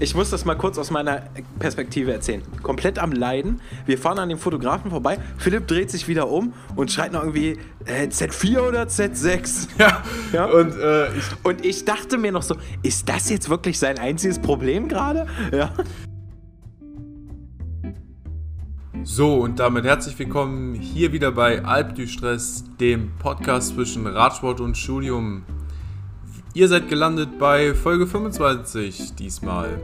ich muss das mal kurz aus meiner Perspektive erzählen. Komplett am Leiden. Wir fahren an dem Fotografen vorbei. Philipp dreht sich wieder um und schreit noch irgendwie äh, Z4 oder Z6. Ja. ja? Und, äh, ich und ich dachte mir noch so, ist das jetzt wirklich sein einziges Problem gerade? Ja. So, und damit herzlich willkommen hier wieder bei Alp du Stress, dem Podcast zwischen Radsport und Studium. Ihr seid gelandet bei Folge 25 diesmal.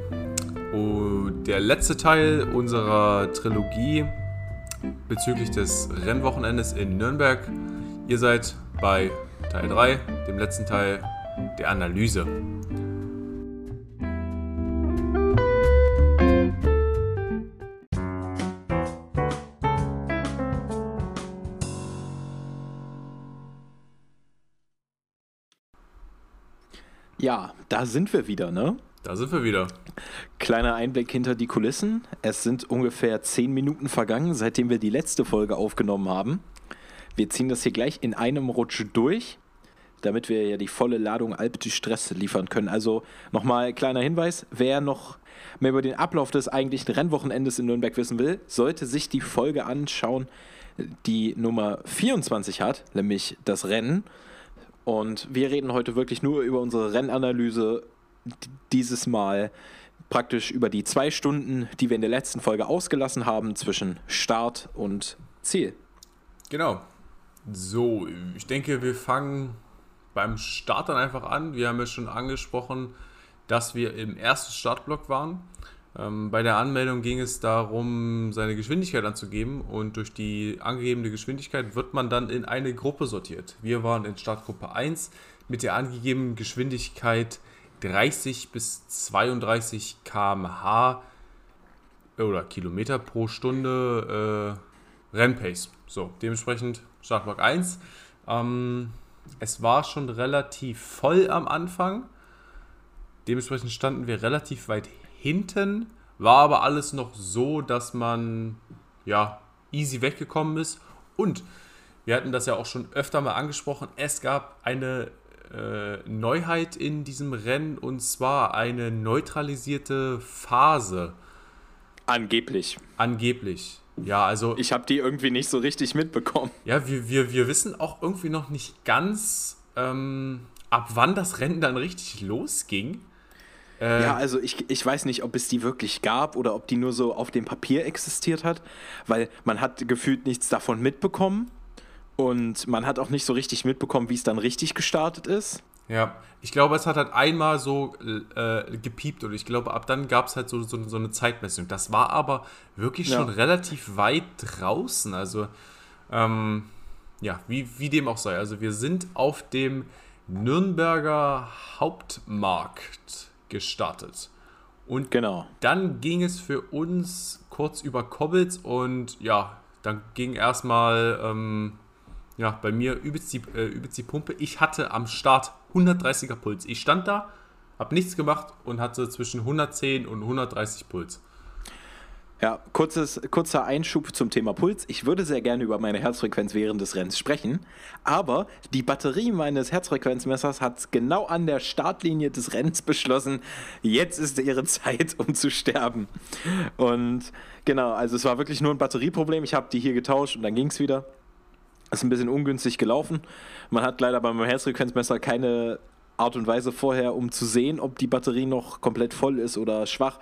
Und der letzte Teil unserer Trilogie bezüglich des Rennwochenendes in Nürnberg. Ihr seid bei Teil 3, dem letzten Teil der Analyse. Ja, da sind wir wieder, ne? Da sind wir wieder. Kleiner Einblick hinter die Kulissen. Es sind ungefähr zehn Minuten vergangen, seitdem wir die letzte Folge aufgenommen haben. Wir ziehen das hier gleich in einem Rutsch durch, damit wir ja die volle Ladung Alp du Stress liefern können. Also nochmal kleiner Hinweis, wer noch mehr über den Ablauf des eigentlichen Rennwochenendes in Nürnberg wissen will, sollte sich die Folge anschauen, die Nummer 24 hat, nämlich das Rennen. Und wir reden heute wirklich nur über unsere Rennanalyse. Dieses Mal praktisch über die zwei Stunden, die wir in der letzten Folge ausgelassen haben, zwischen Start und Ziel. Genau. So, ich denke, wir fangen beim Start dann einfach an. Wir haben ja schon angesprochen, dass wir im ersten Startblock waren. Ähm, bei der Anmeldung ging es darum, seine Geschwindigkeit anzugeben und durch die angegebene Geschwindigkeit wird man dann in eine Gruppe sortiert. Wir waren in Startgruppe 1 mit der angegebenen Geschwindigkeit 30 bis 32 km/h oder Kilometer pro Stunde äh, Rennpace. So, dementsprechend Startblock 1. Ähm, es war schon relativ voll am Anfang. Dementsprechend standen wir relativ weit hinten war aber alles noch so, dass man ja easy weggekommen ist. Und wir hatten das ja auch schon öfter mal angesprochen. Es gab eine äh, Neuheit in diesem Rennen und zwar eine neutralisierte Phase. Angeblich. Angeblich. Ja, also. Ich habe die irgendwie nicht so richtig mitbekommen. Ja, wir, wir, wir wissen auch irgendwie noch nicht ganz, ähm, ab wann das Rennen dann richtig losging. Äh, ja, also ich, ich weiß nicht, ob es die wirklich gab oder ob die nur so auf dem Papier existiert hat, weil man hat gefühlt nichts davon mitbekommen und man hat auch nicht so richtig mitbekommen, wie es dann richtig gestartet ist. Ja, ich glaube, es hat halt einmal so äh, gepiept und ich glaube, ab dann gab es halt so, so, so, eine Zeitmessung. Das war aber wirklich schon ja. relativ weit draußen. Also, ähm, ja, wie, wie dem auch sei. Also, wir sind auf dem Nürnberger Hauptmarkt gestartet. Und genau. dann ging es für uns kurz über Kobbels und ja, dann ging erstmal ähm, ja, bei mir übelst die, äh, übelst die Pumpe. Ich hatte am Start 130er Puls. Ich stand da, habe nichts gemacht und hatte zwischen 110 und 130 Puls. Ja, kurzes, kurzer Einschub zum Thema Puls. Ich würde sehr gerne über meine Herzfrequenz während des Rennens sprechen, aber die Batterie meines Herzfrequenzmessers hat genau an der Startlinie des Rennens beschlossen, jetzt ist ihre Zeit, um zu sterben. Und genau, also es war wirklich nur ein Batterieproblem. Ich habe die hier getauscht und dann ging es wieder. Ist ein bisschen ungünstig gelaufen. Man hat leider beim Herzfrequenzmesser keine Art und Weise vorher, um zu sehen, ob die Batterie noch komplett voll ist oder schwach.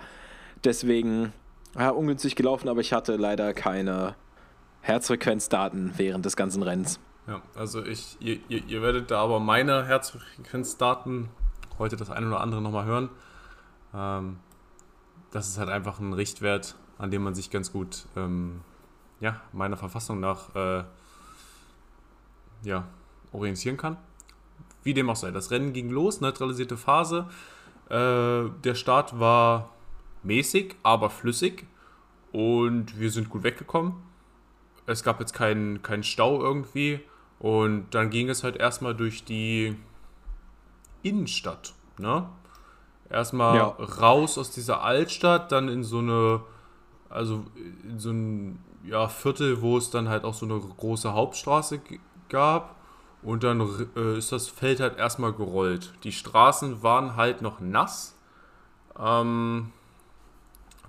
Deswegen ja, ungünstig gelaufen, aber ich hatte leider keine Herzfrequenzdaten während des ganzen Rennens. Ja, also ich, ihr, ihr, ihr werdet da aber meine Herzfrequenzdaten heute das eine oder andere nochmal hören. Ähm, das ist halt einfach ein Richtwert, an dem man sich ganz gut, ähm, ja, meiner Verfassung nach, äh, ja, orientieren kann. Wie dem auch sei. Das Rennen ging los, neutralisierte Phase. Äh, der Start war mäßig, aber flüssig. Und wir sind gut weggekommen. Es gab jetzt keinen, keinen Stau irgendwie. Und dann ging es halt erstmal durch die Innenstadt. Ne? Erstmal ja. raus aus dieser Altstadt, dann in so eine, also in so ein ja, Viertel, wo es dann halt auch so eine große Hauptstraße gab. Und dann äh, ist das Feld halt erstmal gerollt. Die Straßen waren halt noch nass. Ähm,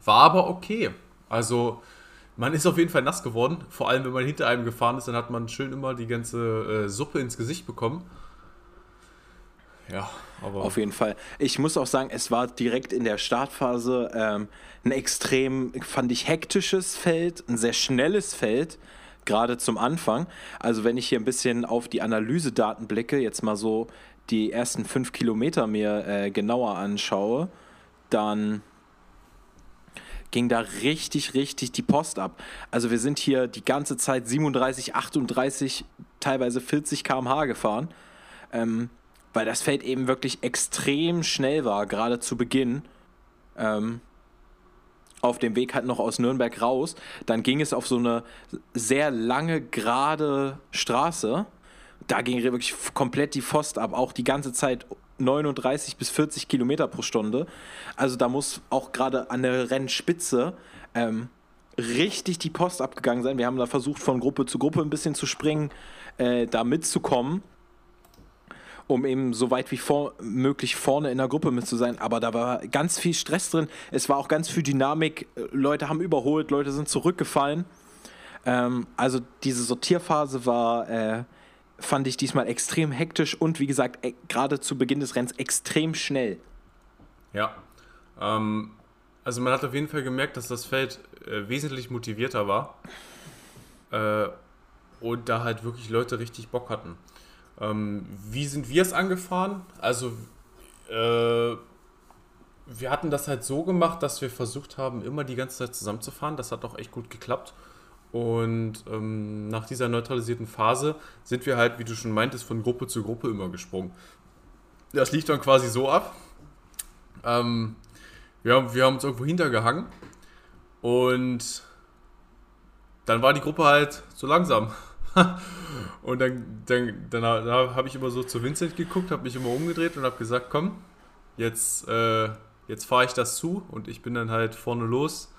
war aber okay. Also man ist auf jeden Fall nass geworden. Vor allem, wenn man hinter einem gefahren ist, dann hat man schön immer die ganze äh, Suppe ins Gesicht bekommen. Ja, aber. Auf jeden Fall. Ich muss auch sagen, es war direkt in der Startphase ähm, ein extrem, fand ich, hektisches Feld, ein sehr schnelles Feld, gerade zum Anfang. Also, wenn ich hier ein bisschen auf die Analysedaten blicke, jetzt mal so die ersten fünf Kilometer mir äh, genauer anschaue, dann ging da richtig, richtig die Post ab. Also wir sind hier die ganze Zeit 37, 38, teilweise 40 km/h gefahren. Ähm, weil das Feld eben wirklich extrem schnell war, gerade zu Beginn. Ähm, auf dem Weg halt noch aus Nürnberg raus. Dann ging es auf so eine sehr lange, gerade Straße. Da ging wirklich komplett die Pfost ab, auch die ganze Zeit 39 bis 40 Kilometer pro Stunde. Also da muss auch gerade an der Rennspitze ähm, richtig die Post abgegangen sein. Wir haben da versucht, von Gruppe zu Gruppe ein bisschen zu springen, äh, da mitzukommen um eben so weit wie vor, möglich vorne in der Gruppe mit zu sein. Aber da war ganz viel Stress drin. Es war auch ganz viel Dynamik. Leute haben überholt, Leute sind zurückgefallen. Ähm, also diese Sortierphase war, äh, fand ich diesmal extrem hektisch und wie gesagt, e gerade zu Beginn des Rennens extrem schnell. Ja. Ähm, also man hat auf jeden Fall gemerkt, dass das Feld äh, wesentlich motivierter war. Äh, und da halt wirklich Leute richtig Bock hatten. Ähm, wie sind wir es angefahren? Also, äh, wir hatten das halt so gemacht, dass wir versucht haben, immer die ganze Zeit zusammenzufahren. Das hat auch echt gut geklappt. Und ähm, nach dieser neutralisierten Phase sind wir halt, wie du schon meintest, von Gruppe zu Gruppe immer gesprungen. Das lief dann quasi so ab. Ähm, wir, haben, wir haben uns irgendwo hintergehangen und dann war die Gruppe halt so langsam. und dann, dann, dann, dann habe ich immer so zu Vincent geguckt, habe mich immer umgedreht und habe gesagt, komm, jetzt, äh, jetzt fahre ich das zu und ich bin dann halt vorne los.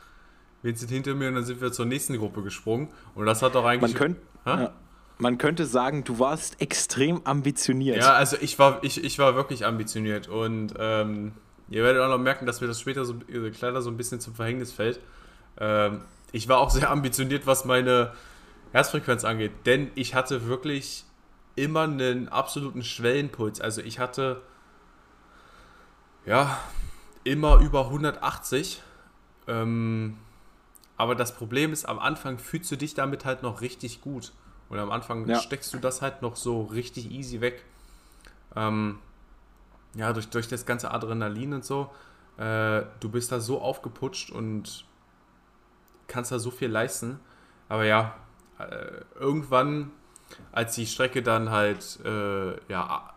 Vincent hinter mir und dann sind wir zur nächsten Gruppe gesprungen. Und das hat auch eigentlich. Man, könnt, ja, man könnte sagen, du warst extrem ambitioniert. Ja, also ich war, ich, ich war wirklich ambitioniert. Und ähm, ihr werdet auch noch merken, dass mir das später so, leider so ein bisschen zum Verhängnis fällt. Ähm, ich war auch sehr ambitioniert, was meine Herzfrequenz angeht. Denn ich hatte wirklich immer einen absoluten Schwellenpuls. Also ich hatte ja immer über 180. Ähm, aber das Problem ist, am Anfang fühlst du dich damit halt noch richtig gut. Und am Anfang ja. steckst du das halt noch so richtig easy weg. Ähm, ja, durch, durch das ganze Adrenalin und so. Äh, du bist da so aufgeputscht und kannst da so viel leisten. Aber ja, äh, irgendwann, als die Strecke dann halt äh, ja,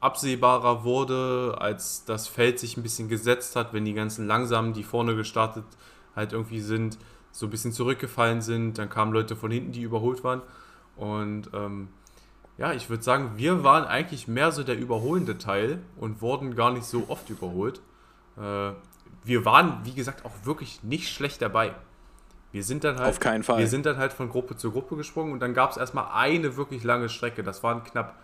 absehbarer wurde, als das Feld sich ein bisschen gesetzt hat, wenn die ganzen Langsamen, die vorne gestartet halt irgendwie sind, so ein bisschen zurückgefallen sind, dann kamen Leute von hinten, die überholt waren. Und ähm, ja, ich würde sagen, wir waren eigentlich mehr so der überholende Teil und wurden gar nicht so oft überholt. Äh, wir waren, wie gesagt, auch wirklich nicht schlecht dabei. Wir sind dann halt, Auf keinen Fall. Wir sind dann halt von Gruppe zu Gruppe gesprungen und dann gab es erstmal eine wirklich lange Strecke. Das waren knapp,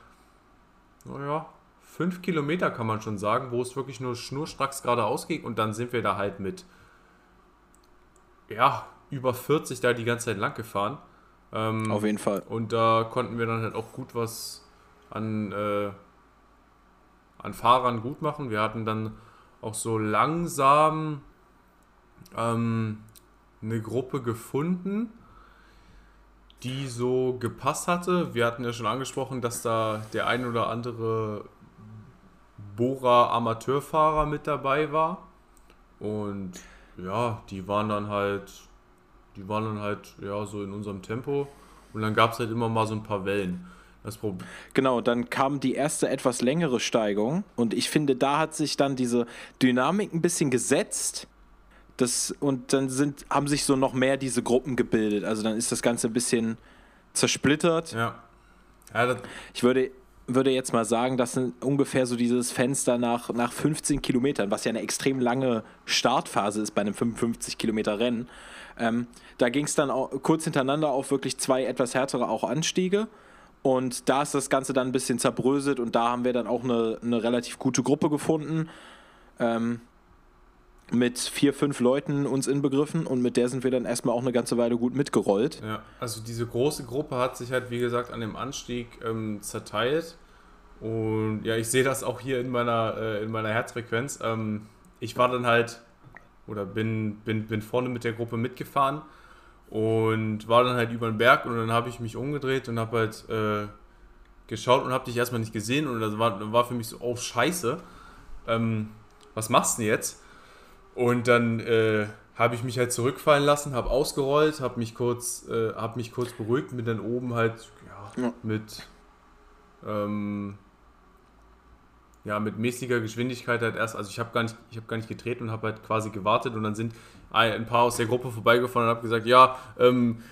naja, fünf Kilometer kann man schon sagen, wo es wirklich nur schnurstracks geradeaus ging und dann sind wir da halt mit, ja, über 40 da die ganze Zeit lang gefahren. Ähm, Auf jeden Fall. Und da konnten wir dann halt auch gut was an, äh, an Fahrern gut machen. Wir hatten dann auch so langsam ähm, eine Gruppe gefunden, die so gepasst hatte. Wir hatten ja schon angesprochen, dass da der ein oder andere Bora Amateurfahrer mit dabei war. Und ja, die waren dann halt, die waren dann halt ja so in unserem Tempo. Und dann gab es halt immer mal so ein paar Wellen. Das Problem. Genau, dann kam die erste etwas längere Steigung und ich finde, da hat sich dann diese Dynamik ein bisschen gesetzt das, und dann sind, haben sich so noch mehr diese Gruppen gebildet. Also dann ist das Ganze ein bisschen zersplittert. Ja. ja ich würde, würde jetzt mal sagen, das sind ungefähr so dieses Fenster nach, nach 15 Kilometern, was ja eine extrem lange Startphase ist bei einem 55 Kilometer Rennen. Ähm, da ging es dann auch kurz hintereinander auf wirklich zwei etwas härtere auch Anstiege. Und da ist das Ganze dann ein bisschen zerbröselt und da haben wir dann auch eine, eine relativ gute Gruppe gefunden. Ähm, mit vier, fünf Leuten uns inbegriffen und mit der sind wir dann erstmal auch eine ganze Weile gut mitgerollt. Ja, also diese große Gruppe hat sich halt, wie gesagt, an dem Anstieg ähm, zerteilt. Und ja, ich sehe das auch hier in meiner, äh, in meiner Herzfrequenz. Ähm, ich war dann halt, oder bin, bin, bin vorne mit der Gruppe mitgefahren und war dann halt über den Berg und dann habe ich mich umgedreht und habe halt äh, geschaut und habe dich erstmal nicht gesehen und das war, war für mich so, oh scheiße, ähm, was machst du denn jetzt? Und dann äh, habe ich mich halt zurückfallen lassen, habe ausgerollt, habe mich kurz, äh, habe mich kurz beruhigt, mit dann oben halt ja, ja. mit ähm, ja, mit mäßiger Geschwindigkeit halt erst, also ich habe gar nicht, ich habe gar nicht getreten und habe halt quasi gewartet und dann sind ein paar aus der Gruppe vorbeigefahren und habe gesagt, ja, ähm,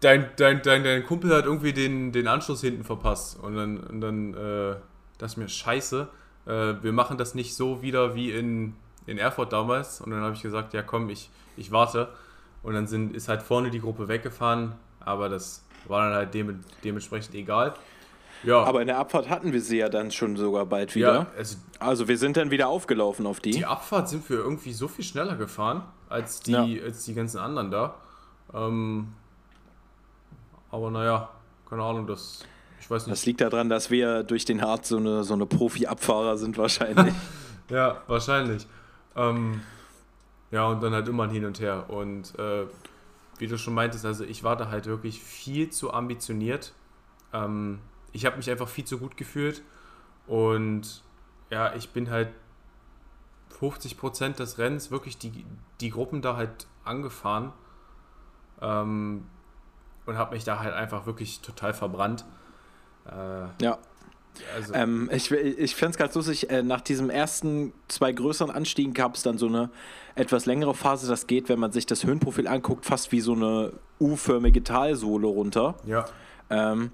dein, dein, dein, dein Kumpel hat irgendwie den, den Anschluss hinten verpasst. Und dann, und dann äh, das ist mir scheiße, äh, wir machen das nicht so wieder wie in, in Erfurt damals. Und dann habe ich gesagt, ja komm, ich, ich warte. Und dann sind, ist halt vorne die Gruppe weggefahren, aber das war dann halt dem, dementsprechend egal. Ja. Aber in der Abfahrt hatten wir sie ja dann schon sogar bald wieder. Ja, also, also wir sind dann wieder aufgelaufen auf die. Die Abfahrt sind wir irgendwie so viel schneller gefahren als die, ja. als die ganzen anderen da. Ähm, aber naja, keine Ahnung, das. Ich weiß nicht. Das liegt daran, dass wir durch den Hart so eine, so eine Profi-Abfahrer sind, wahrscheinlich. ja, wahrscheinlich. Ähm, ja, und dann halt immer hin und her. Und äh, wie du schon meintest, also ich war da halt wirklich viel zu ambitioniert. Ähm, ich habe mich einfach viel zu gut gefühlt. Und ja, ich bin halt 50 Prozent des Rennens wirklich die, die Gruppen da halt angefahren ähm, und habe mich da halt einfach wirklich total verbrannt. Äh, ja. Also. Ähm, ich ich fände es ganz lustig, äh, nach diesem ersten zwei größeren Anstiegen gab es dann so eine etwas längere Phase, das geht, wenn man sich das Höhenprofil anguckt, fast wie so eine U-förmige Talsohle runter. Ja. Ähm,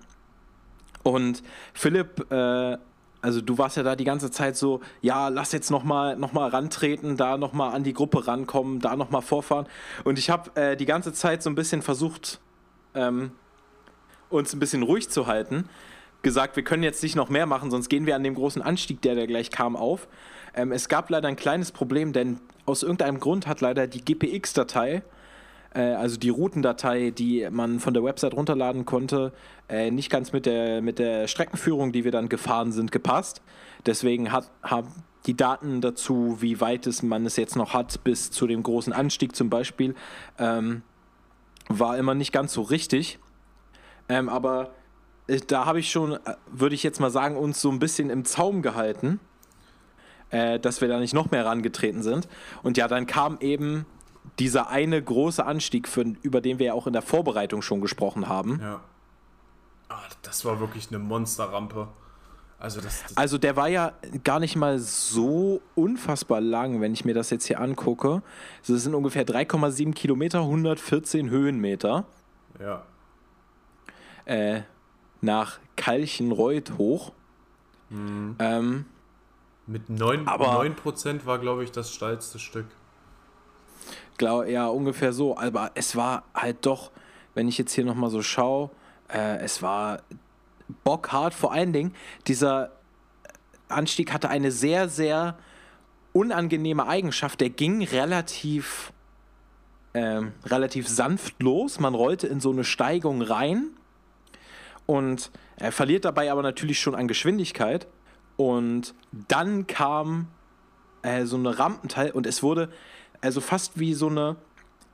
und Philipp äh, also du warst ja da die ganze Zeit so, ja, lass jetzt nochmal noch mal rantreten, da nochmal an die Gruppe rankommen, da nochmal vorfahren. Und ich habe äh, die ganze Zeit so ein bisschen versucht, ähm, uns ein bisschen ruhig zu halten. Gesagt, wir können jetzt nicht noch mehr machen, sonst gehen wir an dem großen Anstieg, der da gleich kam, auf. Ähm, es gab leider ein kleines Problem, denn aus irgendeinem Grund hat leider die GPX-Datei äh, also die Routendatei, die man von der Website runterladen konnte, äh, nicht ganz mit der, mit der Streckenführung, die wir dann gefahren sind, gepasst. Deswegen hat, haben die Daten dazu, wie weit es man es jetzt noch hat, bis zu dem großen Anstieg zum Beispiel, ähm, war immer nicht ganz so richtig. Ähm, aber da habe ich schon, äh, würde ich jetzt mal sagen, uns so ein bisschen im Zaum gehalten, äh, dass wir da nicht noch mehr rangetreten sind. Und ja, dann kam eben dieser eine große Anstieg, für, über den wir ja auch in der Vorbereitung schon gesprochen haben. Ja. Ah, das war wirklich eine Monsterrampe. Also, das, das also der war ja gar nicht mal so unfassbar lang, wenn ich mir das jetzt hier angucke. Also das sind ungefähr 3,7 Kilometer, 114 Höhenmeter. Ja. Äh, nach Kalchenreuth hoch. Mhm. Ähm, Mit 9%, aber, 9 war, glaube ich, das steilste Stück glaube, ja, ungefähr so. Aber es war halt doch, wenn ich jetzt hier nochmal so schaue, äh, es war bockhart. Vor allen Dingen, dieser Anstieg hatte eine sehr, sehr unangenehme Eigenschaft. Der ging relativ, äh, relativ sanft los. Man rollte in so eine Steigung rein und er verliert dabei aber natürlich schon an Geschwindigkeit. Und dann kam äh, so eine Rampenteil und es wurde also fast wie so eine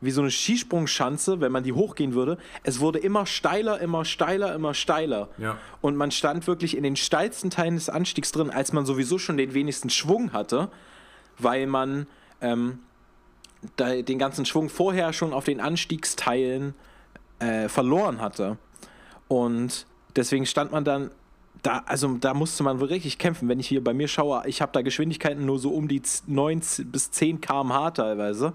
wie so eine Skisprungschanze, wenn man die hochgehen würde. Es wurde immer steiler, immer steiler, immer steiler. Ja. Und man stand wirklich in den steilsten Teilen des Anstiegs drin, als man sowieso schon den wenigsten Schwung hatte, weil man ähm, den ganzen Schwung vorher schon auf den Anstiegsteilen äh, verloren hatte. Und deswegen stand man dann da, also da musste man richtig kämpfen. Wenn ich hier bei mir schaue, ich habe da Geschwindigkeiten nur so um die 9 bis 10 km/h teilweise,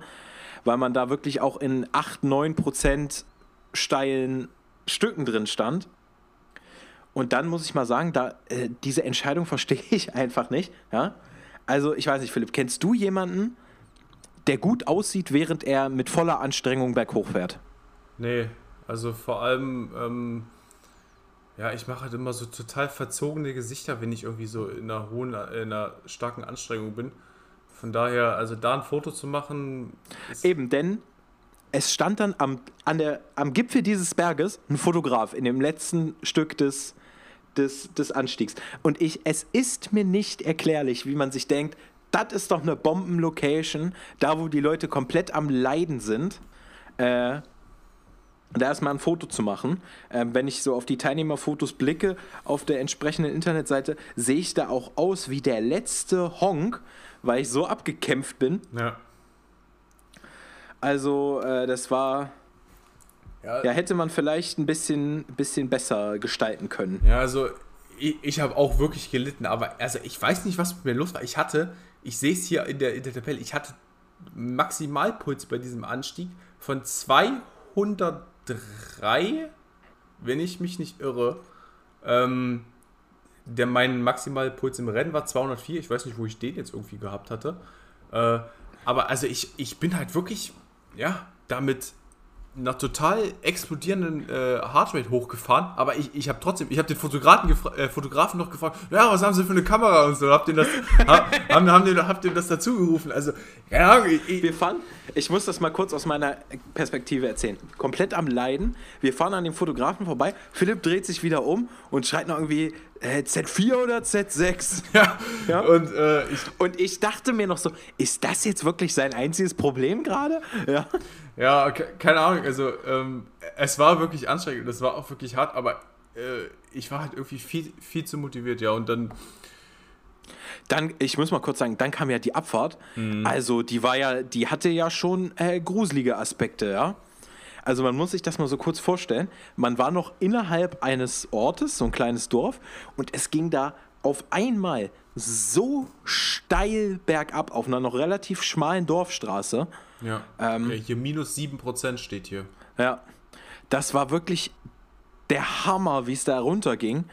weil man da wirklich auch in 8, 9 Prozent steilen Stücken drin stand. Und dann muss ich mal sagen, da, äh, diese Entscheidung verstehe ich einfach nicht. Ja? Also, ich weiß nicht, Philipp, kennst du jemanden, der gut aussieht, während er mit voller Anstrengung berghoch fährt? Nee, also vor allem. Ähm ja, ich mache halt immer so total verzogene Gesichter, wenn ich irgendwie so in einer hohen, in einer starken Anstrengung bin. Von daher, also da ein Foto zu machen. Eben, denn es stand dann am, an der, am Gipfel dieses Berges ein Fotograf in dem letzten Stück des, des, des Anstiegs. Und ich, es ist mir nicht erklärlich, wie man sich denkt, das ist doch eine Bombenlocation, da wo die Leute komplett am Leiden sind. Äh, da erstmal ein Foto zu machen. Ähm, wenn ich so auf die Teilnehmerfotos blicke auf der entsprechenden Internetseite, sehe ich da auch aus wie der letzte Honk, weil ich so abgekämpft bin. Ja. Also, äh, das war. Ja. ja, hätte man vielleicht ein bisschen, bisschen besser gestalten können. Ja, also ich, ich habe auch wirklich gelitten, aber also ich weiß nicht, was mit mir los war. Ich hatte, ich sehe es hier in der, in der Tabelle, ich hatte Maximalpuls bei diesem Anstieg von 203, wenn ich mich nicht irre. Ähm, der, mein Maximalpuls im Rennen war 204. Ich weiß nicht, wo ich den jetzt irgendwie gehabt hatte. Äh, aber also ich, ich bin halt wirklich ja, damit einer total explodierenden äh, Heartrate hochgefahren, aber ich, ich habe trotzdem, ich habe den Fotografen, äh, Fotografen noch gefragt, ja, was haben sie für eine Kamera und so, habt ihr das, haben, haben, den, habt ihr das dazu gerufen? Also, ja, ich, wir fahren, ich muss das mal kurz aus meiner Perspektive erzählen, komplett am Leiden, wir fahren an dem Fotografen vorbei, Philipp dreht sich wieder um und schreit noch irgendwie, äh, Z4 oder Z6? Ja, ja? Und, äh, ich, und ich dachte mir noch so, ist das jetzt wirklich sein einziges Problem gerade? Ja. ja, keine Ahnung, also ähm, es war wirklich anstrengend, es war auch wirklich hart, aber äh, ich war halt irgendwie viel, viel zu motiviert, ja, und dann... Dann, ich muss mal kurz sagen, dann kam ja die Abfahrt. Mhm. Also, die war ja, die hatte ja schon äh, gruselige Aspekte, ja. Also man muss sich das mal so kurz vorstellen. Man war noch innerhalb eines Ortes, so ein kleines Dorf, und es ging da auf einmal so steil bergab auf einer noch relativ schmalen Dorfstraße. Ja. Ähm, hier minus 7% steht hier. Ja. Das war wirklich der Hammer, wie es da runterging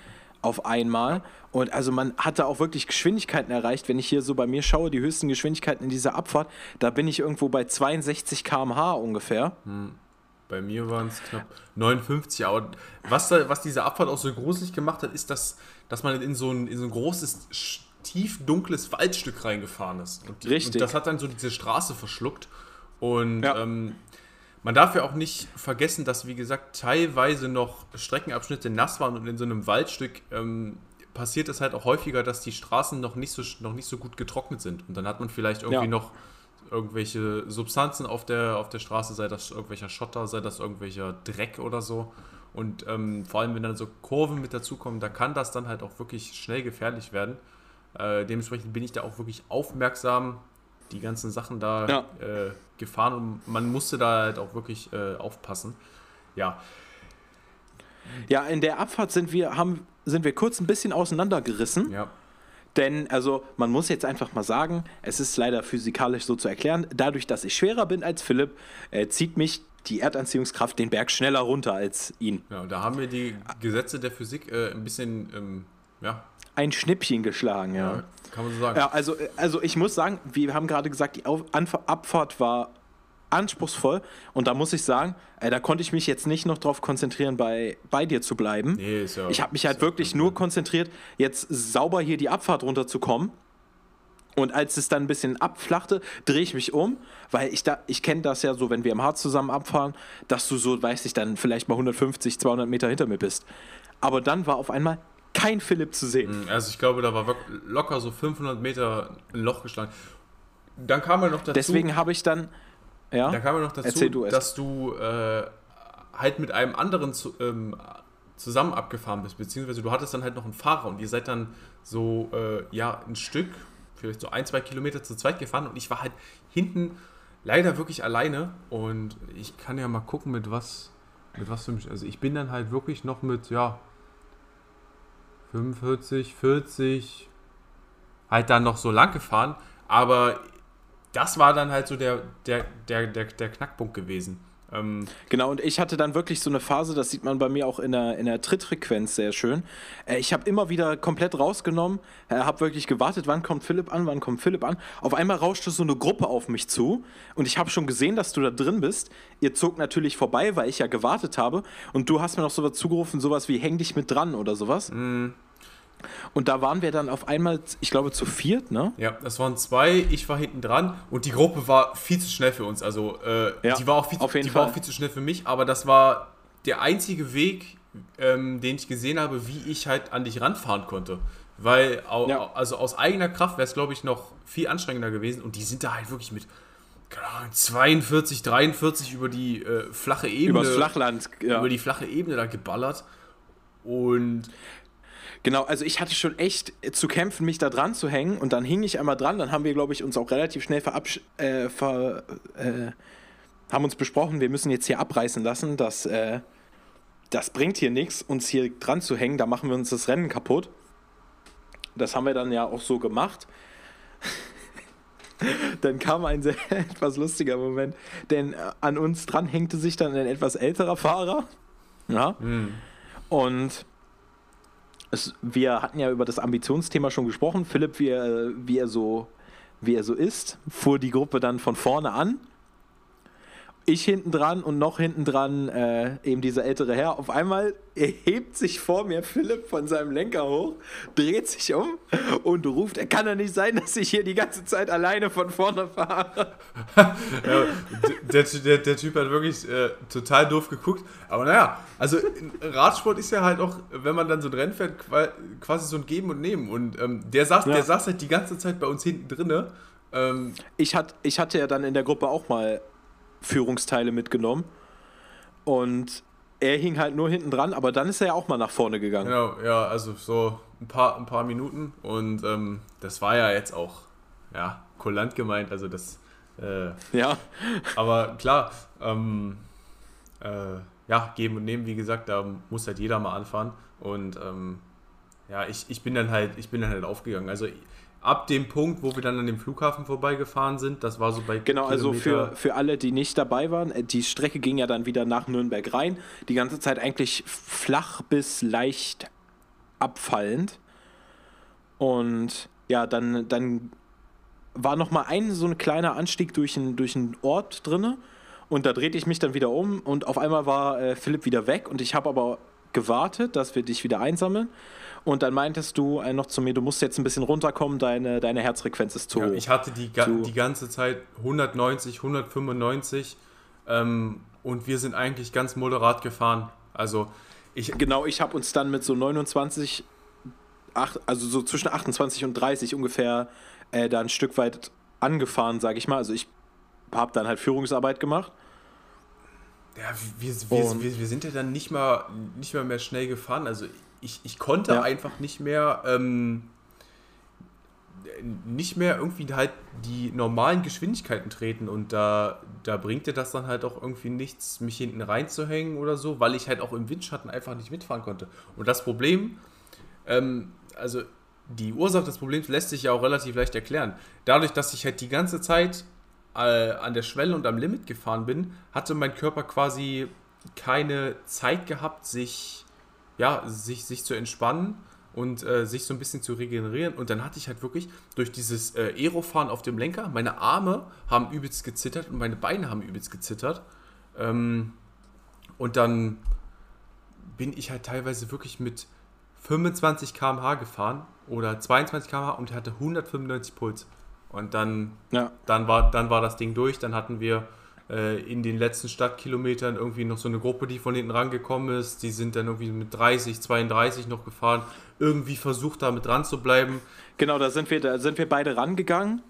auf einmal. Und also man hatte auch wirklich Geschwindigkeiten erreicht. Wenn ich hier so bei mir schaue, die höchsten Geschwindigkeiten in dieser Abfahrt, da bin ich irgendwo bei 62 km/h ungefähr. Hm. Bei mir waren es knapp 59. Aber was, da, was diese Abfahrt auch so gruselig gemacht hat, ist, dass, dass man in so, ein, in so ein großes, tief dunkles Waldstück reingefahren ist. Und, Richtig. Und das hat dann so diese Straße verschluckt. Und ja. ähm, man darf ja auch nicht vergessen, dass, wie gesagt, teilweise noch Streckenabschnitte nass waren und in so einem Waldstück ähm, passiert es halt auch häufiger, dass die Straßen noch nicht so, noch nicht so gut getrocknet sind. Und dann hat man vielleicht irgendwie ja. noch irgendwelche Substanzen auf der, auf der Straße, sei das irgendwelcher Schotter, sei das irgendwelcher Dreck oder so. Und ähm, vor allem, wenn dann so Kurven mit dazukommen, da kann das dann halt auch wirklich schnell gefährlich werden. Äh, dementsprechend bin ich da auch wirklich aufmerksam, die ganzen Sachen da ja. äh, gefahren und man musste da halt auch wirklich äh, aufpassen. Ja. Ja, in der Abfahrt sind wir, haben, sind wir kurz ein bisschen auseinandergerissen. Ja. Denn, also, man muss jetzt einfach mal sagen, es ist leider physikalisch so zu erklären, dadurch, dass ich schwerer bin als Philipp, äh, zieht mich die Erdanziehungskraft den Berg schneller runter als ihn. Ja, und da haben wir die Gesetze der Physik äh, ein bisschen, ähm, ja. Ein Schnippchen geschlagen, ja. ja. Kann man so sagen. Ja, also, äh, also ich muss sagen, wir haben gerade gesagt, die Auf Abfahrt war anspruchsvoll. Und da muss ich sagen, ey, da konnte ich mich jetzt nicht noch darauf konzentrieren, bei, bei dir zu bleiben. Nee, ist ja, ich habe mich halt wirklich nur konzentriert, jetzt sauber hier die Abfahrt runterzukommen. Und als es dann ein bisschen abflachte, drehe ich mich um, weil ich da, ich kenne das ja so, wenn wir im Harz zusammen abfahren, dass du so, weiß ich, dann vielleicht mal 150, 200 Meter hinter mir bist. Aber dann war auf einmal kein Philipp zu sehen. Mhm, also ich glaube, da war locker so 500 Meter ein Loch geschlagen. Dann kam er noch dazu. Deswegen habe ich dann, ja. Da kam ja noch dazu, du dass du äh, halt mit einem anderen zu, ähm, zusammen abgefahren bist, beziehungsweise du hattest dann halt noch einen Fahrer und ihr seid dann so, äh, ja, ein Stück, vielleicht so ein, zwei Kilometer zu zweit gefahren und ich war halt hinten leider wirklich alleine und ich kann ja mal gucken, mit was, mit was für mich, also ich bin dann halt wirklich noch mit, ja, 45, 40, halt dann noch so lang gefahren, aber das war dann halt so der, der, der, der, der Knackpunkt gewesen. Ähm genau, und ich hatte dann wirklich so eine Phase, das sieht man bei mir auch in der, in der Trittfrequenz sehr schön. Äh, ich habe immer wieder komplett rausgenommen, äh, habe wirklich gewartet, wann kommt Philipp an, wann kommt Philipp an. Auf einmal rauschte so eine Gruppe auf mich zu und ich habe schon gesehen, dass du da drin bist. Ihr zog natürlich vorbei, weil ich ja gewartet habe und du hast mir noch sowas zugerufen, sowas wie häng dich mit dran oder sowas. Mm. Und da waren wir dann auf einmal, ich glaube, zu viert, ne? Ja, das waren zwei, ich war hinten dran und die Gruppe war viel zu schnell für uns. Also äh, Ja, die, war auch viel, jeden die war auch viel zu schnell für mich, aber das war der einzige Weg, ähm, den ich gesehen habe, wie ich halt an dich ranfahren konnte. Weil au, Ja. also aus eigener Kraft wäre es, glaube ich, noch viel anstrengender gewesen und die sind da halt wirklich mit keine Ahnung, 42, 43 über die äh, flache Ebene. Übers Flachland. Ja. Über die flache Ebene da geballert. Und Genau, also ich hatte schon echt zu kämpfen, mich da dran zu hängen und dann hing ich einmal dran. Dann haben wir, glaube ich, uns auch relativ schnell verabsch äh, ver äh, haben uns besprochen, wir müssen jetzt hier abreißen lassen. Das, äh, das bringt hier nichts, uns hier dran zu hängen. Da machen wir uns das Rennen kaputt. Das haben wir dann ja auch so gemacht. dann kam ein sehr etwas lustiger Moment, denn äh, an uns dran hängte sich dann ein etwas älterer Fahrer. Ja. Und es, wir hatten ja über das Ambitionsthema schon gesprochen. Philipp, wie er, wie er, so, wie er so ist, fuhr die Gruppe dann von vorne an. Ich hinten dran und noch hinten dran äh, eben dieser ältere Herr. Auf einmal erhebt sich vor mir Philipp von seinem Lenker hoch, dreht sich um und ruft, er kann doch nicht sein, dass ich hier die ganze Zeit alleine von vorne fahre. Ja, der, der, der Typ hat wirklich äh, total doof geguckt. Aber naja, also in Radsport ist ja halt auch, wenn man dann so ein Rennen fährt, qua- quasi so ein Geben und Nehmen. Und ähm, der, saß, Ja. der saß halt die ganze Zeit bei uns hinten drinne. Ähm, ich, hat, ich hatte ja dann in der Gruppe auch mal Führungsteile mitgenommen. Und er hing halt nur hinten dran, aber dann ist er ja auch mal nach vorne gegangen. genau, ja, also so ein paar, ein paar Minuten. Und ähm, das war ja jetzt auch, ja, kulant gemeint. Also das, äh, Ja, aber klar, ähm, äh, ja, geben und nehmen, wie gesagt, da muss halt jeder mal anfahren. Und ähm, ja, ich, ich bin dann halt, ich bin dann halt aufgegangen. Also ab dem Punkt, wo wir dann an dem Flughafen vorbeigefahren sind, das war so bei genau, also Kilometer- für, für alle, die nicht dabei waren, äh, die Strecke ging ja dann wieder nach Nürnberg rein. Die ganze Zeit eigentlich flach bis leicht abfallend. Und ja, dann, dann war noch mal ein so ein kleiner Anstieg durch einen durch einen Ort drinne und da drehte ich mich dann wieder um und auf einmal war äh, Philipp wieder weg und ich habe aber gewartet, dass wir dich wieder einsammeln und dann meintest du äh, noch zu mir, du musst jetzt ein bisschen runterkommen, deine, deine Herzfrequenz ist zu Ja, hoch. ich hatte die, ga die ganze Zeit 190, 195 ähm, und wir sind eigentlich ganz moderat gefahren. Also ich, Genau, ich habe uns dann mit so 29, ach, also so zwischen 28 und 30 ungefähr äh, da ein Stück weit angefahren, sage ich mal. Also ich habe dann halt Führungsarbeit gemacht. Ja, wir, wir, wir, wir sind ja dann nicht mal, nicht mal mehr schnell gefahren. Also ich, ich konnte Ja. einfach nicht mehr, ähm, nicht mehr irgendwie halt die normalen Geschwindigkeiten treten und da, da bringt dir das dann halt auch irgendwie nichts, mich hinten reinzuhängen oder so, weil ich halt auch im Windschatten einfach nicht mitfahren konnte. Und das Problem, ähm, also die Ursache des Problems lässt sich ja auch relativ leicht erklären. Dadurch, dass ich halt die ganze Zeit äh, an der Schwelle und am Limit gefahren bin, hatte mein Körper quasi keine Zeit gehabt, sich, ja, sich, sich zu entspannen und äh, sich so ein bisschen zu regenerieren. Und dann hatte ich halt wirklich durch dieses äh, Aerofahren auf dem Lenker, meine Arme haben übelst gezittert und meine Beine haben übelst gezittert. Ähm, und dann bin ich halt teilweise wirklich mit 25 km/h gefahren oder 22 km/h und hatte 195 Puls. Und dann Ja. dann war, dann war das Ding durch. Dann hatten wir äh, in den letzten Stadtkilometern irgendwie noch so eine Gruppe, die von hinten rangekommen ist. Die sind dann irgendwie mit 30, 32 noch gefahren. Irgendwie versucht, da mit dran zu bleiben. Genau, da sind wir, da sind wir beide rangegangen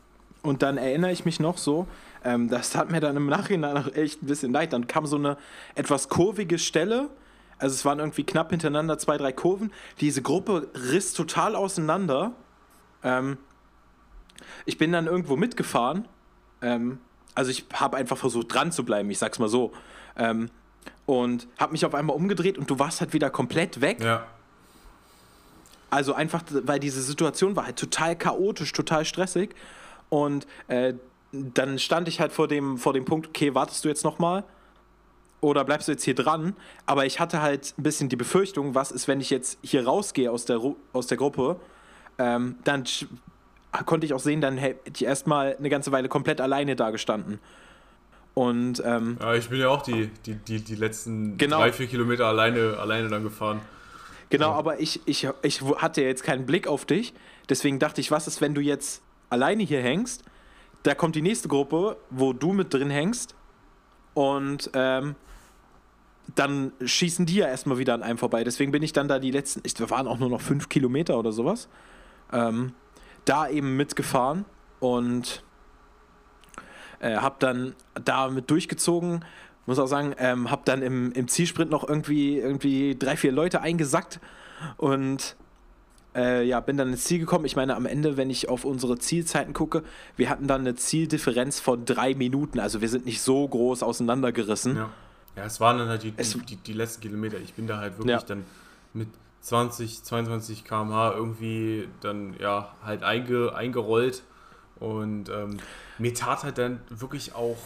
und dann erinnere ich mich noch so, ähm, das tat mir dann im Nachhinein auch echt ein bisschen leid. Dann kam so eine etwas kurvige Stelle, also es waren irgendwie knapp hintereinander zwei, drei Kurven. Diese Gruppe riss total auseinander. Ähm, ich bin dann irgendwo mitgefahren. Ähm, also ich habe einfach versucht dran zu bleiben, ich sag's mal so. Ähm, und habe mich auf einmal umgedreht und du warst halt wieder komplett weg. Ja. Also einfach, weil diese Situation war halt total chaotisch, total stressig. Und äh, dann stand ich halt vor dem, vor dem Punkt, okay, wartest du jetzt nochmal? Oder bleibst du jetzt hier dran? Aber ich hatte halt ein bisschen die Befürchtung, was ist, wenn ich jetzt hier rausgehe aus der, aus der Gruppe? Ähm, dann konnte ich auch sehen, dann hätte ich erstmal eine ganze Weile komplett alleine da gestanden. Und ähm, ja, ich bin ja auch die, die, die, die letzten Genau. drei, vier Kilometer alleine, alleine dann gefahren. Genau, aber ich, ich, ich hatte jetzt keinen Blick auf dich. Deswegen dachte ich, was ist, wenn du jetzt alleine hier hängst? Da kommt die nächste Gruppe, wo du mit drin hängst. Und ähm, dann schießen die ja erstmal wieder an einem vorbei. Deswegen bin ich dann da die letzten, ich, wir waren auch nur noch fünf Kilometer oder sowas, ähm, da eben mitgefahren und äh, hab dann damit durchgezogen. Muss auch sagen, ähm, hab dann im, im Zielsprint noch irgendwie, irgendwie drei, vier Leute eingesackt und äh, ja, bin dann ins Ziel gekommen. Ich meine, am Ende, wenn ich auf unsere Zielzeiten gucke, wir hatten dann eine Zieldifferenz von drei Minuten. Also wir sind nicht so groß auseinandergerissen. Ja. Ja, es waren dann halt die, die, die, die letzten Kilometer. Ich bin da halt wirklich ja. dann mit 20, 22 km/h irgendwie dann ja halt einge, eingerollt. Und ähm, mir tat halt dann wirklich auch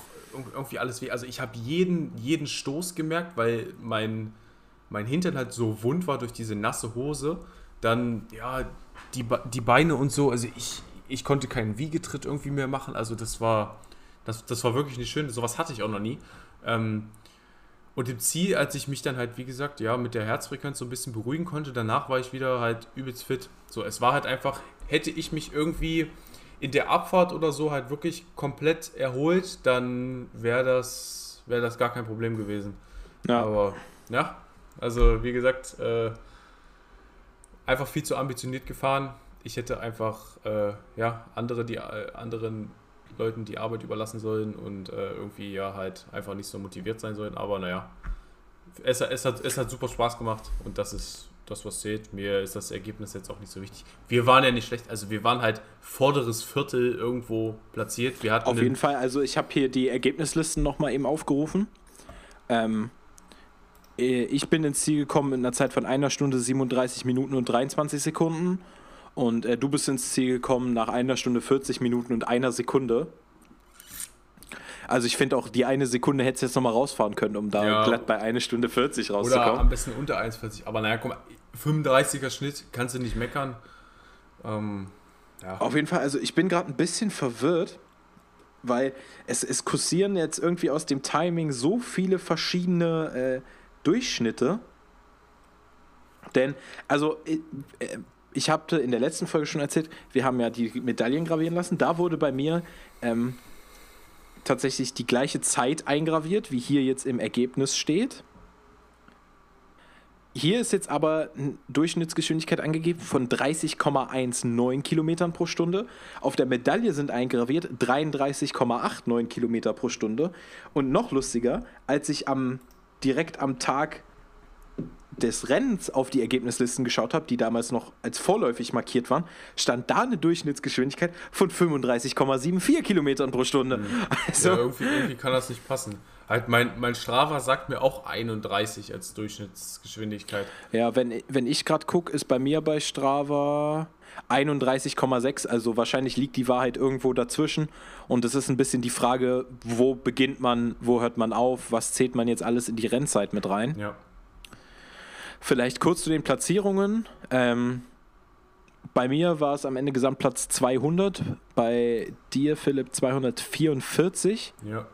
irgendwie alles weh. Also ich habe jeden, jeden Stoß gemerkt, weil mein, mein Hintern halt so wund war durch diese nasse Hose. Dann, ja, die, die Beine und so. Also ich, ich konnte keinen Wiegetritt irgendwie mehr machen. Also das war, das, das war wirklich nicht schön. Sowas hatte ich auch noch nie. Ähm, und im Ziel, als ich mich dann halt, wie gesagt, ja, mit der Herzfrequenz so ein bisschen beruhigen konnte, danach war ich wieder halt übelst fit. So, es war halt einfach, hätte ich mich irgendwie in der Abfahrt oder so halt wirklich komplett erholt, dann wäre das, wär das gar kein Problem gewesen. Ja. Aber, ja, also wie gesagt, äh, einfach viel zu ambitioniert gefahren. Ich hätte einfach, äh, ja, andere, die äh, anderen Leuten die Arbeit überlassen sollen und äh, irgendwie ja halt einfach nicht so motiviert sein sollen. Aber naja, es, es, hat, es hat super Spaß gemacht und das ist das, was zählt. Mir ist das Ergebnis jetzt auch nicht so wichtig. Wir waren ja nicht schlecht, also wir waren halt vorderes Viertel irgendwo platziert. Wir hatten Auf jeden Fall, also ich habe hier die Ergebnislisten nochmal eben aufgerufen. Ähm, äh, ich bin ins Ziel gekommen in einer Zeit von einer Stunde 37 Minuten und 23 Sekunden. Und äh, du bist ins Ziel gekommen nach einer Stunde 40 Minuten und einer Sekunde. Also ich finde auch, die eine Sekunde hättest du jetzt nochmal rausfahren können, um da ja. glatt bei einer Stunde 40 rauszukommen. Oder am besten unter 1,40. Aber naja, mal, 35er Schnitt, kannst du nicht meckern. Ähm, ja. Auf jeden Fall, also ich bin gerade ein bisschen verwirrt, weil es, es kursieren jetzt irgendwie aus dem Timing so viele verschiedene äh, Durchschnitte. Denn, also, äh, äh ich habe in der letzten Folge schon erzählt, wir haben ja die Medaillen gravieren lassen. Da wurde bei mir ähm, tatsächlich die gleiche Zeit eingraviert, wie hier jetzt im Ergebnis steht. Hier ist jetzt aber eine Durchschnittsgeschwindigkeit angegeben von 30,19 Kilometern pro Stunde. Auf der Medaille sind eingraviert 33,89 Kilometer pro Stunde. Und noch lustiger, als ich am, direkt am Tag des Rennens auf die Ergebnislisten geschaut habe, die damals noch als vorläufig markiert waren, stand da eine Durchschnittsgeschwindigkeit von 35,74 Kilometern pro Stunde. Mhm. Also, ja, irgendwie, irgendwie, kann das nicht passen. Halt mein, mein Strava sagt mir auch 31 als Durchschnittsgeschwindigkeit. Ja, wenn, wenn ich gerade gucke, ist bei mir bei Strava 31,6. Also wahrscheinlich liegt die Wahrheit irgendwo dazwischen. Und es ist ein bisschen die Frage, wo beginnt man, wo hört man auf, was zählt man jetzt alles in die Rennzeit mit rein. Ja. Vielleicht kurz zu den Platzierungen. Ähm, bei mir war es am Ende Gesamtplatz 200, bei dir, Philipp, 244. Ja.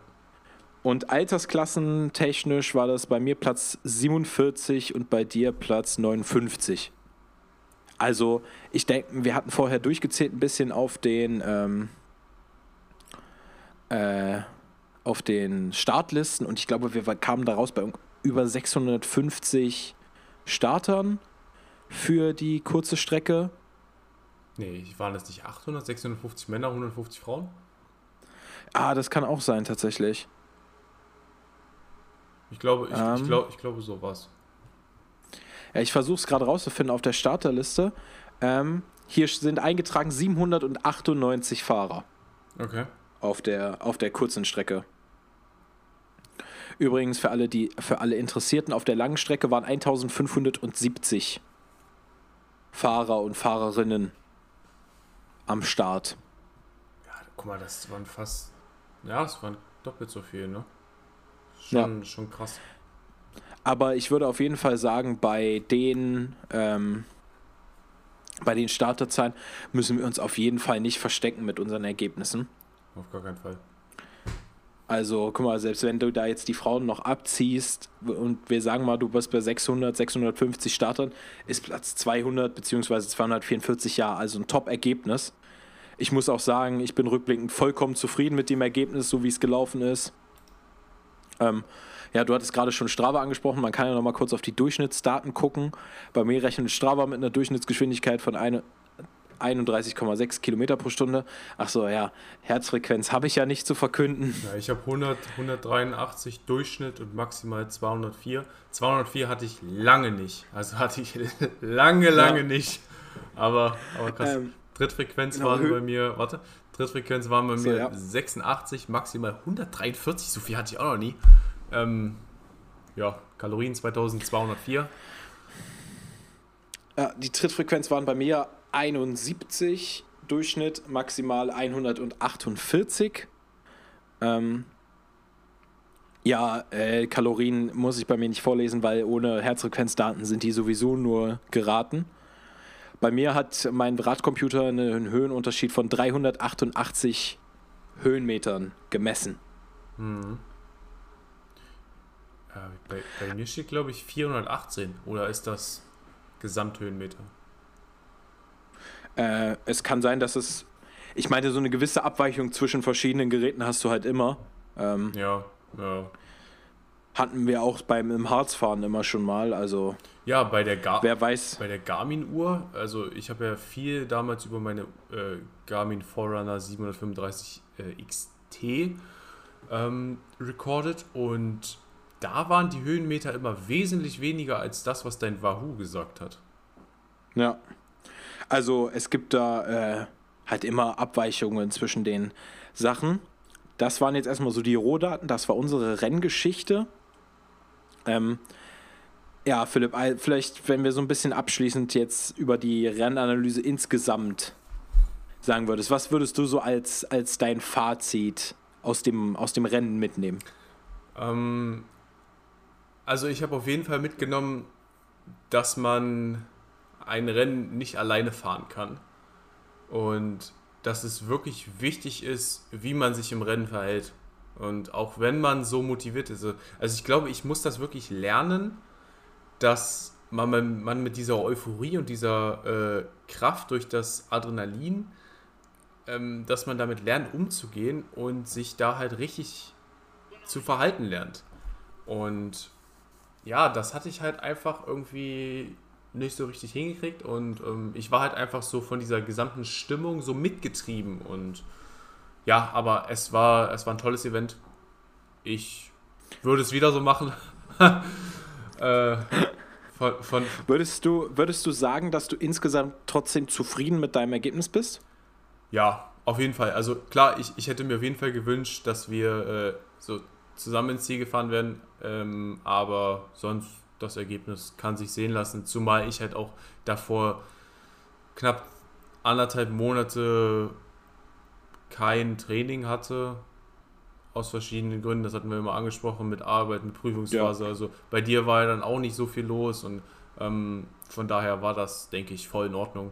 Und altersklassentechnisch war das bei mir Platz 47 und bei dir Platz 59. Also, ich denke, wir hatten vorher durchgezählt ein bisschen auf den, ähm, äh, auf den Startlisten und ich glaube, wir kamen daraus bei über 650 Startern für die kurze Strecke. Nee, waren das nicht 800, 650 Männer, 150 Frauen? Ah, das kann auch sein, tatsächlich. Ich glaube, ich, ähm, ich, glaub, ich glaube sowas. Ja, ich versuche es gerade rauszufinden auf der Starterliste. Ähm, hier sind eingetragen 798 Fahrer. Okay. Auf der, auf der kurzen Strecke. Übrigens für alle, die, für alle Interessierten, auf der langen Strecke waren 1570 Fahrer und Fahrerinnen am Start. Ja, guck mal, das waren fast, ja, es waren doppelt so viel, ne? Schon, ja. schon krass. Aber ich würde auf jeden Fall sagen, bei den, ähm, bei den Starterzahlen müssen wir uns auf jeden Fall nicht verstecken mit unseren Ergebnissen. Auf gar keinen Fall. Also, guck mal, selbst wenn du da jetzt die Frauen noch abziehst und wir sagen mal, du bist bei 600, 650 Startern, ist Platz 200 bzw. 244 ja, also ein Top-Ergebnis. Ich muss auch sagen, ich bin rückblickend vollkommen zufrieden mit dem Ergebnis, so wie es gelaufen ist. Ähm, ja, du hattest gerade schon Strava angesprochen. Man kann ja noch mal kurz auf die Durchschnittsdaten gucken. Bei mir rechnet Strava mit einer Durchschnittsgeschwindigkeit von eine, 31,6 Kilometer pro Stunde. Ach so, ja, Herzfrequenz habe ich ja nicht zu verkünden. Ja, ich habe 100, 183 Durchschnitt und maximal 204. 204 hatte ich lange nicht. Also hatte ich lange, lange ja. nicht. Aber, aber krass. Ähm, Trittfrequenz genau, waren bei mir, warte, Trittfrequenz waren bei so, mir ja. 86, maximal 143. So viel hatte ich auch noch nie. Ähm, ja, Kalorien 2204. Ja, die Trittfrequenz waren bei mir 71 Durchschnitt, maximal 148. Ähm, ja, äh, Kalorien muss ich bei mir nicht vorlesen, weil ohne Herzfrequenzdaten sind die sowieso nur geraten. Bei mir hat mein Radcomputer einen Höhenunterschied von 388 Höhenmetern gemessen. Mhm. Bei, bei mir steht, glaube ich, 418. Oder ist das Gesamthöhenmeter? Äh, es kann sein, dass es. Ich meine, so eine gewisse Abweichung zwischen verschiedenen Geräten hast du halt immer. Ähm, ja, ja. Hatten wir auch beim im Harzfahren immer schon mal. Also. Ja, bei der, Gar wer weiß. bei der Garmin-Uhr, also ich habe ja viel damals über meine äh, Garmin Forerunner 735 äh, XT ähm, recorded und da waren die Höhenmeter immer wesentlich weniger als das, was dein Wahoo gesagt hat. Ja. Also es gibt da äh, halt immer Abweichungen zwischen den Sachen. Das waren jetzt erstmal so die Rohdaten, das war unsere Renngeschichte. Ähm, ja, Philipp, vielleicht, wenn wir so ein bisschen abschließend jetzt über die Rennanalyse insgesamt sagen würdest, was würdest du so als, als dein Fazit aus dem, aus dem Rennen mitnehmen? Ähm, also ich habe auf jeden Fall mitgenommen, dass man ein Rennen nicht alleine fahren kann. Und dass es wirklich wichtig ist, wie man sich im Rennen verhält. Und auch wenn man so motiviert ist. Also ich glaube, ich muss das wirklich lernen, dass man, man mit dieser Euphorie und dieser äh, Kraft durch das Adrenalin, ähm, dass man damit lernt umzugehen und sich da halt richtig zu verhalten lernt. Und ja, das hatte ich halt einfach irgendwie nicht so richtig hingekriegt und ähm, ich war halt einfach so von dieser gesamten Stimmung so mitgetrieben und ja, aber es war, es war ein tolles Event. Ich würde es wieder so machen. äh, von, von würdest, du, würdest du sagen, dass du insgesamt trotzdem zufrieden mit deinem Ergebnis bist? Ja, auf jeden Fall. Also klar, ich, ich hätte mir auf jeden Fall gewünscht, dass wir äh, so zusammen ins Ziel gefahren werden, ähm, aber sonst das Ergebnis kann sich sehen lassen, zumal ich halt auch davor knapp anderthalb Monate kein Training hatte, aus verschiedenen Gründen, das hatten wir immer angesprochen, mit Arbeit, mit Prüfungsphase, ja. also bei dir war ja dann auch nicht so viel los und ähm, von daher war das, denke ich, voll in Ordnung.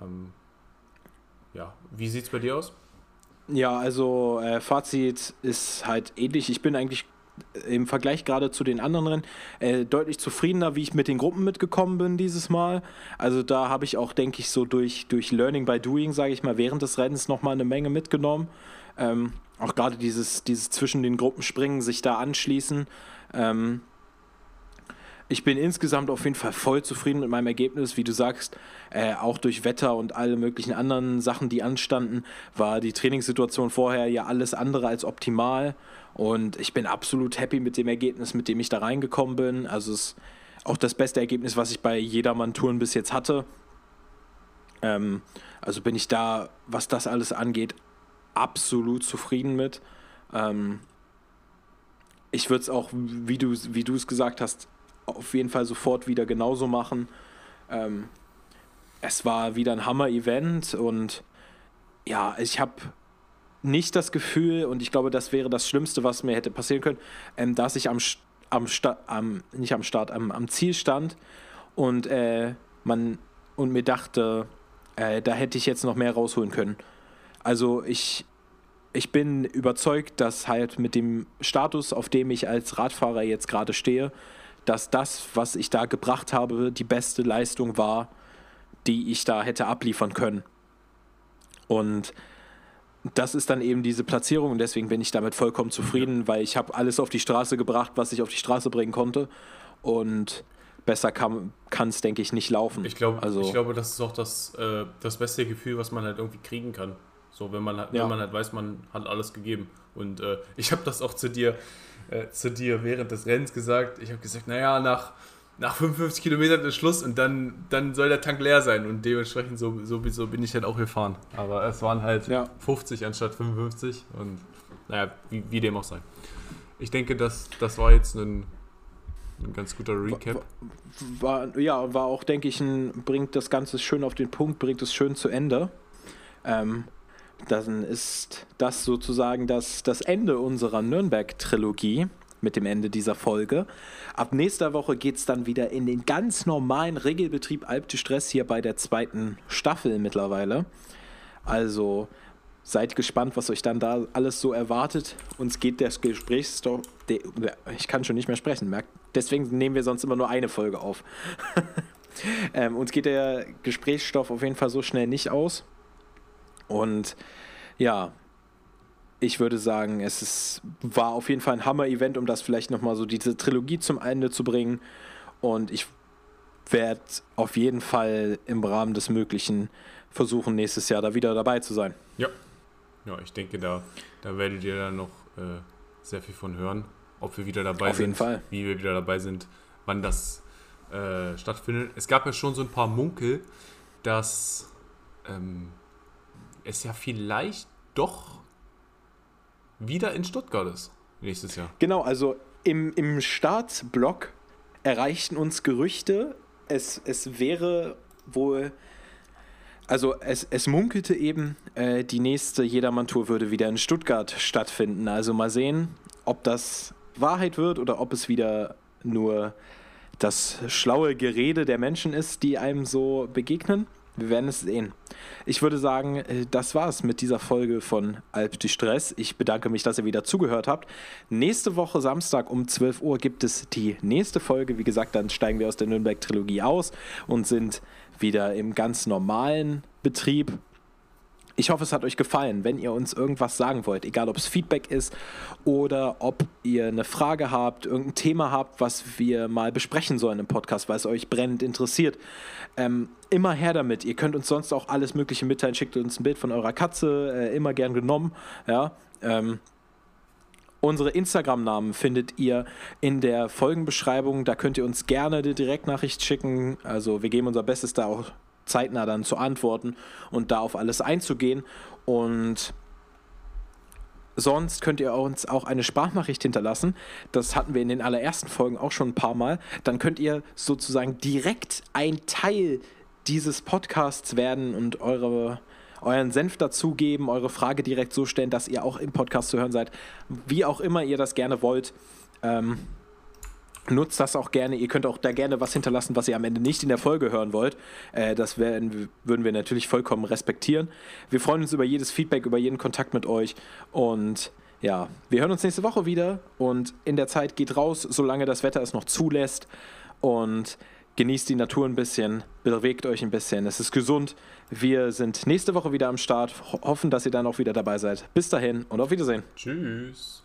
Ähm, ja, wie sieht es bei dir aus? Ja, also äh, Fazit ist halt ähnlich. Ich bin eigentlich im Vergleich gerade zu den anderen Rennen äh, deutlich zufriedener, wie ich mit den Gruppen mitgekommen bin dieses Mal. Also da habe ich auch, denke ich, so durch, durch Learning by Doing, sage ich mal, während des Rennens nochmal eine Menge mitgenommen. Ähm, auch gerade dieses, dieses zwischen den Gruppen springen, sich da anschließen. Ähm, ich bin insgesamt auf jeden Fall voll zufrieden mit meinem Ergebnis. Wie du sagst, äh, auch durch Wetter und alle möglichen anderen Sachen, die anstanden, war die Trainingssituation vorher ja alles andere als optimal. Und ich bin absolut happy mit dem Ergebnis, mit dem ich da reingekommen bin. Also es ist auch das beste Ergebnis, was ich bei Jedermann-Touren bis jetzt hatte. Ähm, also bin ich da, was das alles angeht, absolut zufrieden mit. Ähm, ich würde es auch, wie du es gesagt hast, auf jeden Fall sofort wieder genauso machen. Ähm, es war wieder ein Hammer-Event und ja, ich habe nicht das Gefühl, und ich glaube, das wäre das Schlimmste, was mir hätte passieren können, ähm, dass ich am, am, am, nicht am Start, am, am Ziel stand und äh, man und mir dachte, äh, da hätte ich jetzt noch mehr rausholen können. Also ich ich bin überzeugt, dass halt mit dem Status, auf dem ich als Radfahrer jetzt gerade stehe, dass das, was ich da gebracht habe, die beste Leistung war, die ich da hätte abliefern können. Und das ist dann eben diese Platzierung und deswegen bin ich damit vollkommen zufrieden, weil ich habe alles auf die Straße gebracht, was ich auf die Straße bringen konnte und besser kann es, denke ich, nicht laufen. Ich, glaub, also, ich glaube, das ist auch das, äh, das beste Gefühl, was man halt irgendwie kriegen kann. So, wenn man, ja. wenn man halt weiß, man hat alles gegeben. Und äh, ich habe das auch zu dir, äh, zu dir während des Rennens gesagt. Ich habe gesagt, naja, nach, nach 55 Kilometern ist Schluss und dann, dann soll der Tank leer sein. Und dementsprechend so, sowieso bin ich halt auch gefahren. Aber es waren halt ja. 50 anstatt 55. Und naja, wie, wie dem auch sei. Ich denke, das, das war jetzt ein, ein ganz guter Recap. War, war, ja, war auch, denke ich, ein, bringt das Ganze schön auf den Punkt, bringt es schön zu Ende. Ähm, dann ist das sozusagen das, das Ende unserer Nürnberg-Trilogie mit dem Ende dieser Folge. Ab nächster Woche geht es dann wieder in den ganz normalen Regelbetrieb Alp de Stress hier bei der zweiten Staffel mittlerweile. Also seid gespannt, was euch dann da alles so erwartet. Uns geht das Gesprächsstoff. Ich kann schon nicht mehr sprechen, merkt. Deswegen nehmen wir sonst immer nur eine Folge auf. ähm, uns geht der Gesprächsstoff auf jeden Fall so schnell nicht aus. Und ja, ich würde sagen, es ist, war auf jeden Fall ein Hammer-Event, um das vielleicht nochmal so diese Trilogie zum Ende zu bringen. Und ich werde auf jeden Fall im Rahmen des Möglichen versuchen, nächstes Jahr da wieder dabei zu sein. Ja, ja ich denke, da, da werdet ihr dann noch äh, sehr viel von hören, ob wir wieder dabei auf sind, jeden Fall. wie wir wieder dabei sind, wann das äh, stattfindet. Es gab ja schon so ein paar Munkel, dass ähm, es ja vielleicht doch wieder in Stuttgart ist nächstes Jahr. Genau, also im, im Startblock erreichten uns Gerüchte, es, es wäre wohl, also es, es munkelte eben, äh, die nächste Jedermann-Tour würde wieder in Stuttgart stattfinden. Also mal sehen, ob das Wahrheit wird oder ob es wieder nur das schlaue Gerede der Menschen ist, die einem so begegnen. Wir werden es sehen. Ich würde sagen, äh, das war's mit dieser Folge von Alp de Stress. Ich bedanke mich, dass ihr wieder zugehört habt. Nächste Woche Samstag um 12 Uhr gibt es die nächste Folge. Wie gesagt, dann steigen wir aus der Nürnberg-Trilogie aus und sind wieder im ganz normalen Betrieb. Ich hoffe, es hat euch gefallen. Wenn ihr uns irgendwas sagen wollt, egal ob es Feedback ist oder ob ihr eine Frage habt, irgendein Thema habt, was wir mal besprechen sollen im Podcast, weil es euch brennend interessiert, ähm, immer her damit. Ihr könnt uns sonst auch alles Mögliche mitteilen. Schickt uns ein Bild von eurer Katze, äh, immer gern genommen. Ja. Ähm, Unsere Instagram-Namen findet ihr in der Folgenbeschreibung. Da könnt ihr uns gerne eine Direktnachricht schicken. Also wir geben unser Bestes, da auch zeitnah dann zu antworten und da auf alles einzugehen. Und sonst könnt ihr uns auch eine Sprachnachricht hinterlassen. Das hatten wir in den allerersten Folgen auch schon ein paar Mal. Dann könnt ihr sozusagen direkt ein Teil dieses Podcasts werden und eure, euren Senf dazugeben, eure Frage direkt so stellen, dass ihr auch im Podcast zu hören seid. Wie auch immer ihr das gerne wollt. Ähm, Nutzt das auch gerne. Ihr könnt auch da gerne was hinterlassen, was ihr am Ende nicht in der Folge hören wollt. Äh, das werden, würden wir natürlich vollkommen respektieren. Wir freuen uns über jedes Feedback, über jeden Kontakt mit euch. Und ja, wir hören uns nächste Woche wieder. Und in der Zeit geht raus, solange das Wetter es noch zulässt. Und genießt die Natur ein bisschen, bewegt euch ein bisschen. Es ist gesund. Wir sind nächste Woche wieder am Start. Ho hoffen, dass ihr dann auch wieder dabei seid. Bis dahin und auf Wiedersehen. Tschüss.